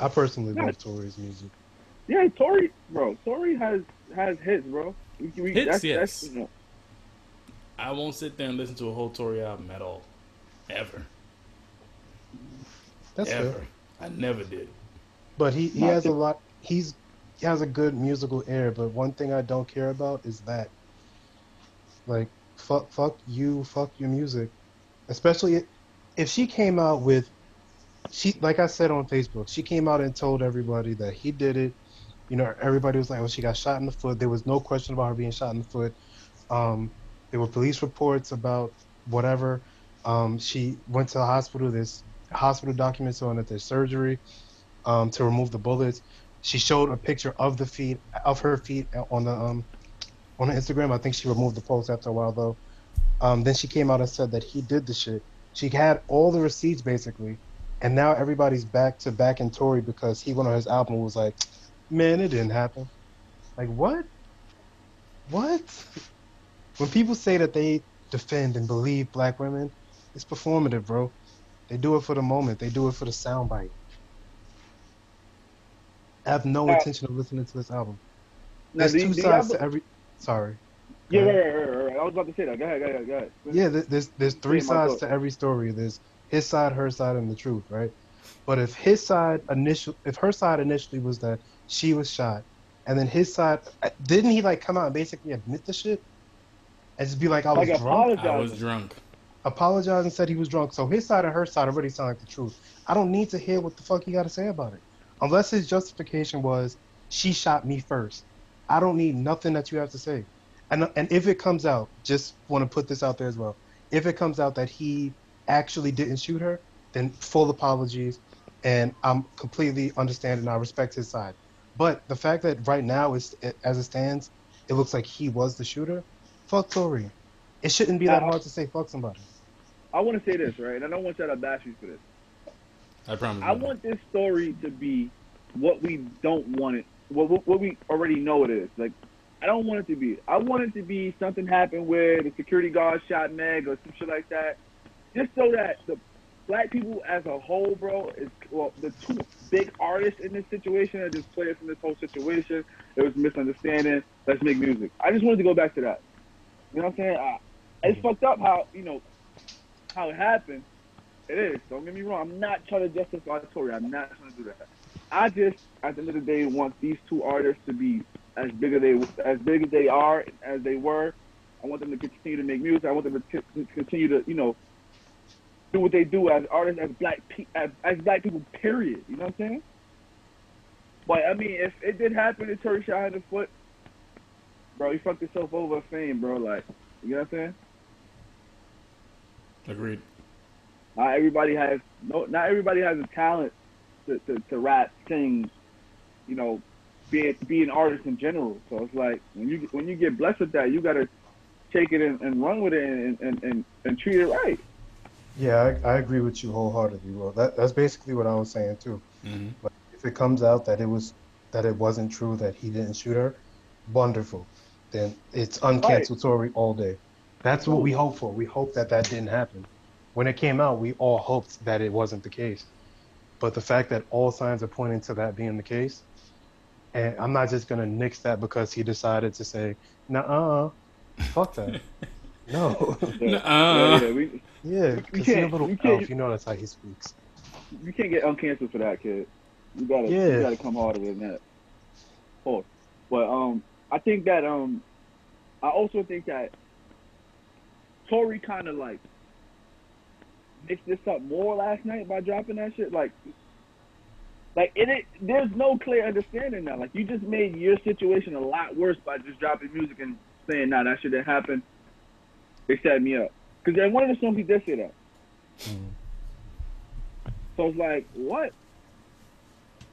I personally Yeah. love Tory's music. Yeah, Tory, bro. Tory has has hits, bro. We, we, Hits, that's, yes. That's, you know, I won't sit there and listen to a whole Tory album at all. Ever. That's Ever. fair. I never did. But he, he Not has a lot. He's he has a good musical ear. But one thing I don't care about is that, like, fuck, fuck you, fuck your music. Especially if she came out with she like I said on Facebook, she came out and told everybody that he did it. You know, everybody was like, "Oh, she got shot in the foot." There was no question about her being shot in the foot. Um, there were police reports about whatever. Um, she went to the hospital. There's hospital documents on it. There's surgery um, to remove the bullets. She showed a picture of the feet of her feet on the um, on Instagram. I think she removed the post after a while though. Um, then she came out and said that he did the shit. She had all the receipts basically, and now everybody's back to back in Tory because he went on his album and was like, "Man, it didn't happen." Like what? What? When people say that they defend and believe black women, it's performative, bro. They do it for the moment. They do it for the soundbite. I have no Now- intention of listening to this album. There's do- two do sides to every. Sorry. Yeah, right, right, right, right. I was about to say that. Go ahead, go ahead, go ahead. Yeah, there's there's three sides to every story. There's his side, her side, and the truth, right? But if his side initial, if her side initially was that she was shot, and then his side didn't he like come out and basically admit the shit, and just be like, I was Like drunk. I was drunk. apologize and said he was drunk. So his side and her side already sound like the truth. I don't need to hear what the fuck he got to say about it, unless his justification was she shot me first. I don't need nothing that you have to say. And and if it comes out, just want to put this out there as well. If it comes out that he actually didn't shoot her, then full apologies, and I'm completely understanding. I respect his side. But the fact that right now, is as it stands, it looks like he was the shooter. Fuck Tory. It shouldn't be that hard to say fuck somebody. I want to say this, right? And I don't want y'all to bash me for this. I promise. I you. want this story to be what we don't want it, what, what, what we already know it is. Like, I don't want it to be. I want it to be something happened where the security guard shot Meg or some shit like that, just so that the black people as a whole, bro, is well, the two big artists in this situation are just players in this whole situation. There was misunderstanding. Let's make music. I just wanted to go back to that. You know what I'm saying? I, it's fucked up how you know how it happened. It is. Don't get me wrong. I'm not trying to justify Tory. I'm not trying to do that. I just, at the end of the day, want these two artists to be as big as they as big as they are as they were. I want them to continue to make music. I want them to continue to, you know, do what they do as artists, as black pe- as, as black people. Period. You know what I'm saying? But I mean, if it did happen and Tory shot in the foot, bro, he fucked himself over fame, bro. Like, you know what I'm saying? Agreed. Not everybody has no. Not everybody has a talent to, to, to rap, sing, you know, be be an artist in general. So it's like when you when you get blessed with that, you gotta take it and, and run with it and, and, and, and treat it right. Yeah, I, I agree with you wholeheartedly. Well, that that's basically what I was saying too. hmm If it comes out that it was that it wasn't true that he didn't shoot her, wonderful. Then it's uncancellatory all day. That's what we hope for. We hope that that didn't happen. When it came out, we all hoped that it wasn't the case. But the fact that all signs are pointing to that being the case, and I'm not just gonna nix that because he decided to say, "Nah, fuck that." no. Yeah, Nuh-uh. yeah, yeah, we, yeah, You because he's a can't- little you elf. You know that's how he speaks. you can't get uncanceled for that, kid. You gotta Yeah. you gotta come harder than that. Pause. But um, I think that um, I also think that Tory kind of like mixed this up more last night by dropping that shit. Like, like it, it there's no clear understanding now. Like you just made your situation a lot worse by just dropping music and saying, "Nah, that shit didn't happen." They set me up because in one of the songs he did say that. So it's like, what?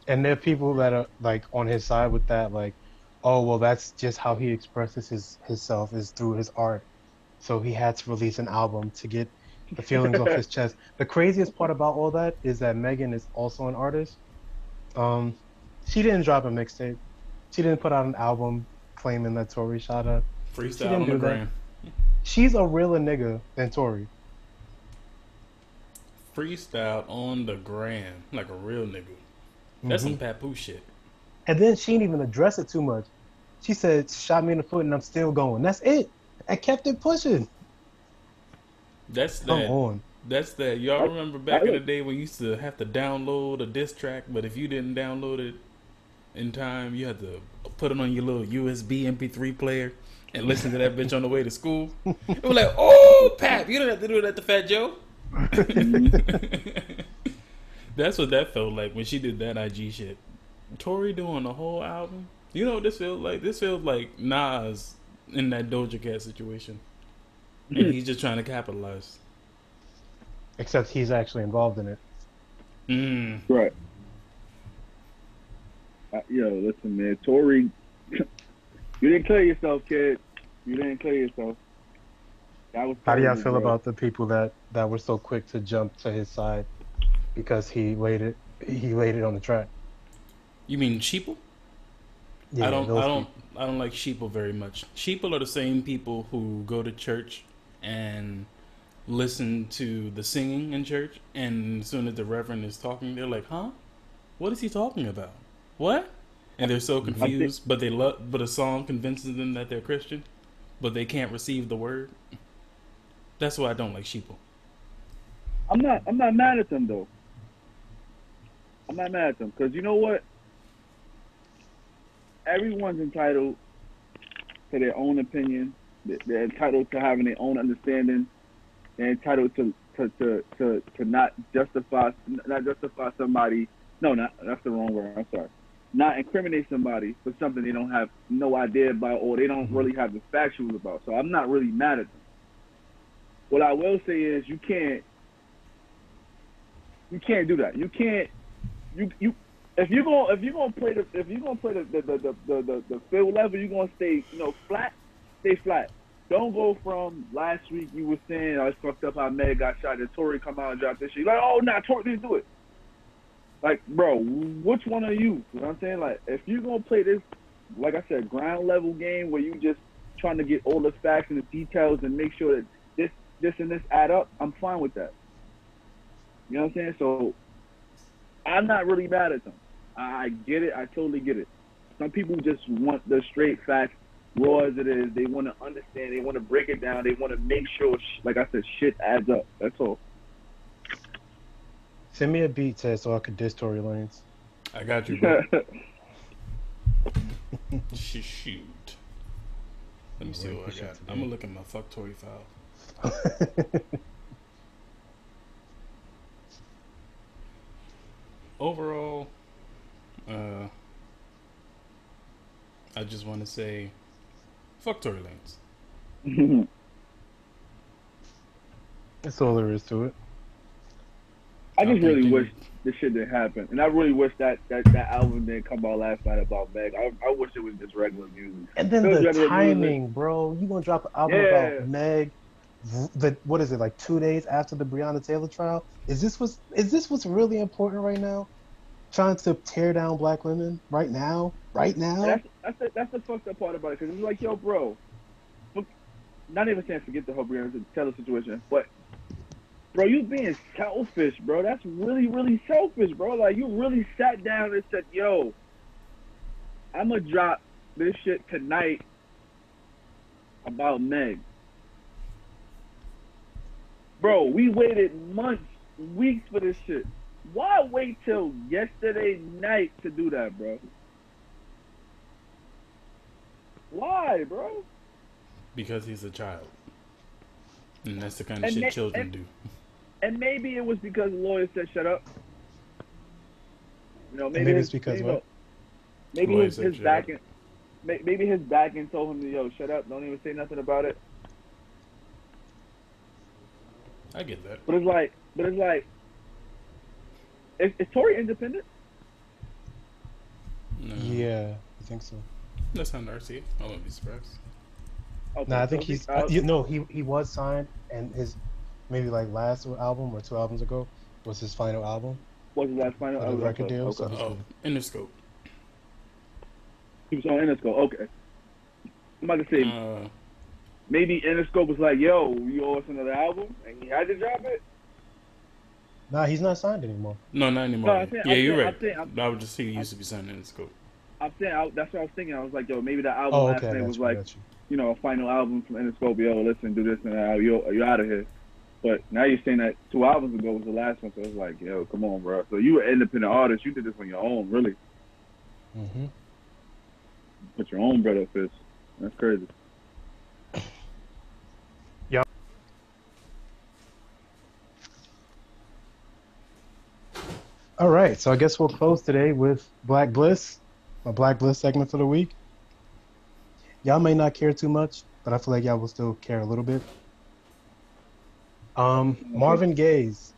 And there are people that are like on his side with that, like, oh well, that's just how he expresses his himself is through his art. So he had to release an album to get the feelings off his chest. The craziest part about all that is that Megan is also an artist. Um, she didn't drop a mixtape. She didn't put out an album claiming that Tory shot her. Freestyle didn't on the gram. She's a realer nigga than Tory. Freestyle on the gram like a real nigga. That's Mhm. some Papoose shit. And then she didn't even address it too much. She said, "Shot me in the foot, and I'm still going." That's it. I kept it pushing. That's Come that. on. That's that. Y'all I- remember back I in the day when you used to have to download a diss track, but if you didn't download it in time, you had to put it on your little USB MP3 player and listen to that bitch on the way to school. It was like, oh, Pap, you don't have to do that to Fat Joe. That's what that felt like when she did that IG shit. Tory doing the whole album. You know what this feels like? This feels like Nas in that Doja Cat situation, and he's just trying to capitalize. Except he's actually involved in it. Mm. Right. Uh, yo, listen, man. Tory, you didn't kill yourself, kid. You didn't kill yourself. That was How do y'all feel bro. about the people that that were so quick to jump to his side because he laid it he laid it on the track? You mean sheeple? Yeah, I don't. I don't. people. I don't like sheeple very much. Sheeple are the same people who go to church and listen to the singing in church, and as soon as the reverend is talking, they're like, "Huh? What is he talking about? What?" And they're so confused, but they love. But a song convinces them that they're Christian, but they can't receive the word. That's why I don't like sheeple. I'm not. I'm not mad at them though. I'm not mad at them because you know what? Everyone's entitled to their own opinion. They- They're entitled to having their own understanding. They're entitled to to to to, to not justify not justify somebody. No, not that's the wrong word. I'm sorry. Not incriminate somebody for something they don't have no idea about or they don't mm-hmm. really have the factuals about. So I'm not really mad at them. What I will say is you can't you can't do that. You can't. You you. If you're gonna if you're gonna play the if you're gonna play the the the the, the, the, field level, you're gonna stay you know flat. Stay flat. Don't go from last week you were saying oh, I was fucked up how Meg got shot and Tory come out and drop this shit. You're like oh nah Tory didn't do it. Like bro, which one are you? You know what I'm saying? Like if you're gonna play this, like I said, ground level game where you just trying to get all the facts and the details and make sure that this this and this add up, I'm fine with that. You know what I'm saying? So I'm not really mad at them. I get it. I totally get it. Some people just want the straight facts, raw as it is. They want to understand. They want to break it down. They want to make sure, like I said, shit adds up. That's all. Send me a beat, Ted, so I could diss Tory Lanez. I got you, bro. Sh- Shoot. Let me see what I got. I'm gonna look at my fuck Tory file. overall, uh, I just want to say, fuck Tory Lanez. That's all there is to it. I just think really wish this shit didn't happen, and I really wish that that, that album didn't come out last night about Meg. I, I wish it was just regular music. And then It the regular timing, bro. You gonna drop an album Yeah. about Meg? The what is it like two days after the Breonna Taylor trial? Is this what's is this what's really important right now? Trying to tear down black women right now, right now. And That's that's the, that's the fucked up part about it because it's like, yo, bro, not even saying forget the whole Breonna Taylor situation, but bro, you being selfish, bro. That's really really selfish, bro. Like you really sat down and said, yo, I'm gonna drop this shit tonight about Meg. Bro, we waited months, weeks for this shit. Why wait till yesterday night to do that, bro? Why, bro? Because he's a child. And that's the kind of And shit they- children and- do. And maybe it was because the lawyer said shut up. You know, maybe, maybe it's because maybe, what? maybe his, said his back up. end, may- maybe his back end told him to yo shut up, don't even say nothing about it. I get that. But it's like, but it's like, is, is Tory independent? No, Yeah, I think so. That's not Narcy. I wouldn't be surprised. Okay, No, I think so he's. he- uh, you know, he he was signed, and his maybe like last album or two albums ago was his final album. was his last final on the oh, record okay, deal, Okay. so- Oh, Interscope. He was on Interscope. Okay. I'm about to say Uh, maybe Interscope was like, "Yo, you owe us another album," and he had to drop it. Nah, he's not signed anymore. no, not anymore. No, I'm saying- yeah, I'm you're saying- right. I'm saying- I'm- I would just say he used to be signed Interscope. I'm saying I, that's what I was thinking. I was like, "Yo, maybe the album Oh, last okay. I night got was you, like, you. you know, a final album from Interscope. Yo, listen, do this and that. You're you out of here." But now you're saying that two albums ago was the last one, so it's like, yo, come on, bro. So you were an independent artist. You did this on your own, really. Mm-hmm. Put your own bread up, fist. That's crazy. Yeah. All right, so I guess we'll close today with Black Bliss, my Black Bliss segment for the week. Y'all may not care too much, but I feel like y'all will still care a little bit. Um, Marvin Gaye's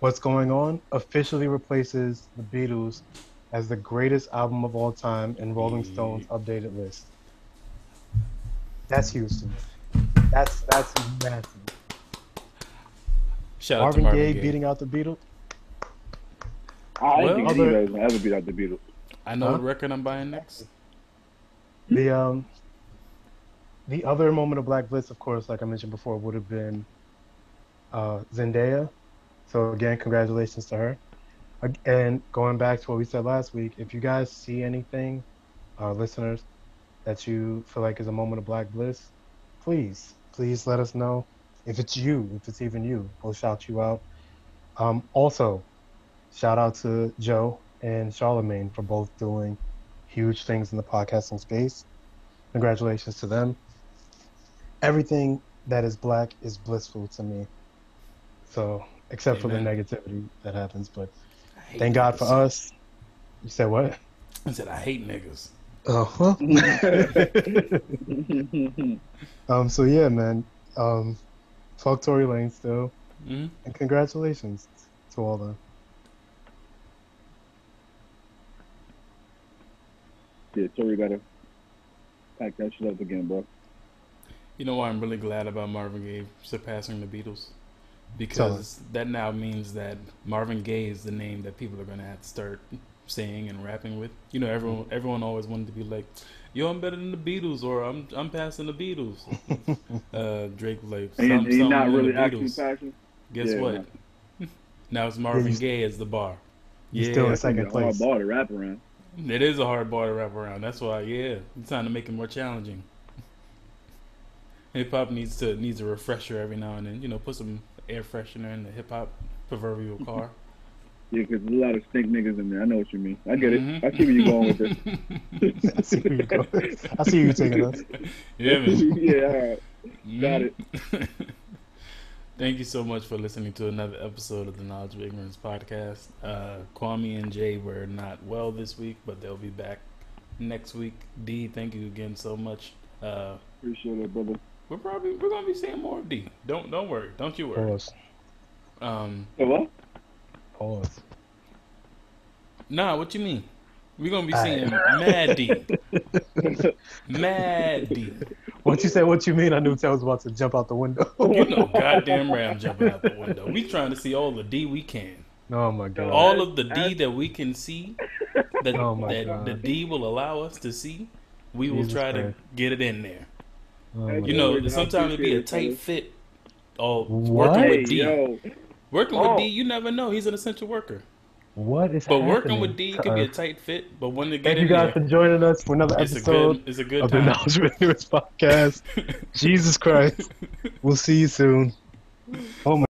"What's Going On" officially replaces the Beatles as the greatest album of all time in Rolling Stone's updated list. That's huge to me. That's that's massive. Shout out Marvin, to Marvin Gaye Gaye. beating out the Beatles. I Well- think Other- you guys will ever beat out the Beatles. I know Huh? what record I'm buying next. The um, the other moment of Black Bliss, of course, like I mentioned before, would have been uh, Zendaya. So again, congratulations to her. And going back to what we said last week, if you guys see anything, uh, listeners, that you feel like is a moment of Black Bliss, please, please let us know. If it's you, if it's even you, we'll shout you out. Um, also, shout out to Joe and Charlemagne for both doing huge things in the podcasting space. Congratulations to them. Everything that is black is blissful to me. So, except for the negativity that happens, but I hate thank God for us. You said what? I said I hate niggas. Oh, well. um. So yeah, man. Um, fuck Tory Lane still, hmm and congratulations to all them. yeah, Tory gotta pack that shit up again, bro. You know why I'm really glad about Marvin Gaye surpassing the Beatles? Because that now means that Marvin Gaye is the name that people are gonna have to start saying and rapping with. You know, everyone everyone always wanted to be like, "Yo, I'm better than the Beatles," or "I'm I'm passing the Beatles." uh, Drake was like, And, "Some- and he's something not in the really actually Beatles." passion. Guess Yeah, what? now it's Marvin Gaye as the bar. he's Yeah, still in That's second a hard place. ball to wrap around. it is a hard bar to wrap around. That's why, yeah, it's time to make it more challenging. Hip hop needs to needs a refresher every now and then. You know, put some air freshener in the hip hop proverbial car. Yeah, because there's a lot of stink niggas in there. I know what you mean. I get Mhm. it. I see where you're going with this. I see where you're going. I see you taking us. Yeah, man. yeah, all right. Got it. Thank you so much for listening to another episode of the Knowledgeable Ignorance podcast. Uh, Kwame and Jay were not well this week, but they'll be back next week. D, thank you again so much. Uh, Appreciate it, brother. We're probably we're gonna be seeing more of D. Don't don't worry, don't you worry. Pause. Um, So what? Pause. nah, what you mean? We're gonna be Aight. seeing Mad D, Mad D. Once you said what you mean, I knew Ted was about to jump out the window. You know, goddamn right, I'm jumping out the window. We trying to see all the D we can. oh my god. all of the D that we can see, that, Oh my that God. the D will allow us to see, we will Jesus try to get it in there. Oh You know, sometimes it'd be a appreciate it, tight fit. Oh, What? working with D, yo. working Oh. with D, oh. you never know. He's an essential worker. What is But happening? working with D to can be a tight fit. But when they get Thank in you guys there, for joining us for another it's a episode good, it's a good of the. Knowledgeable Ignorance podcast. Jesus Christ. We'll see you soon. Oh my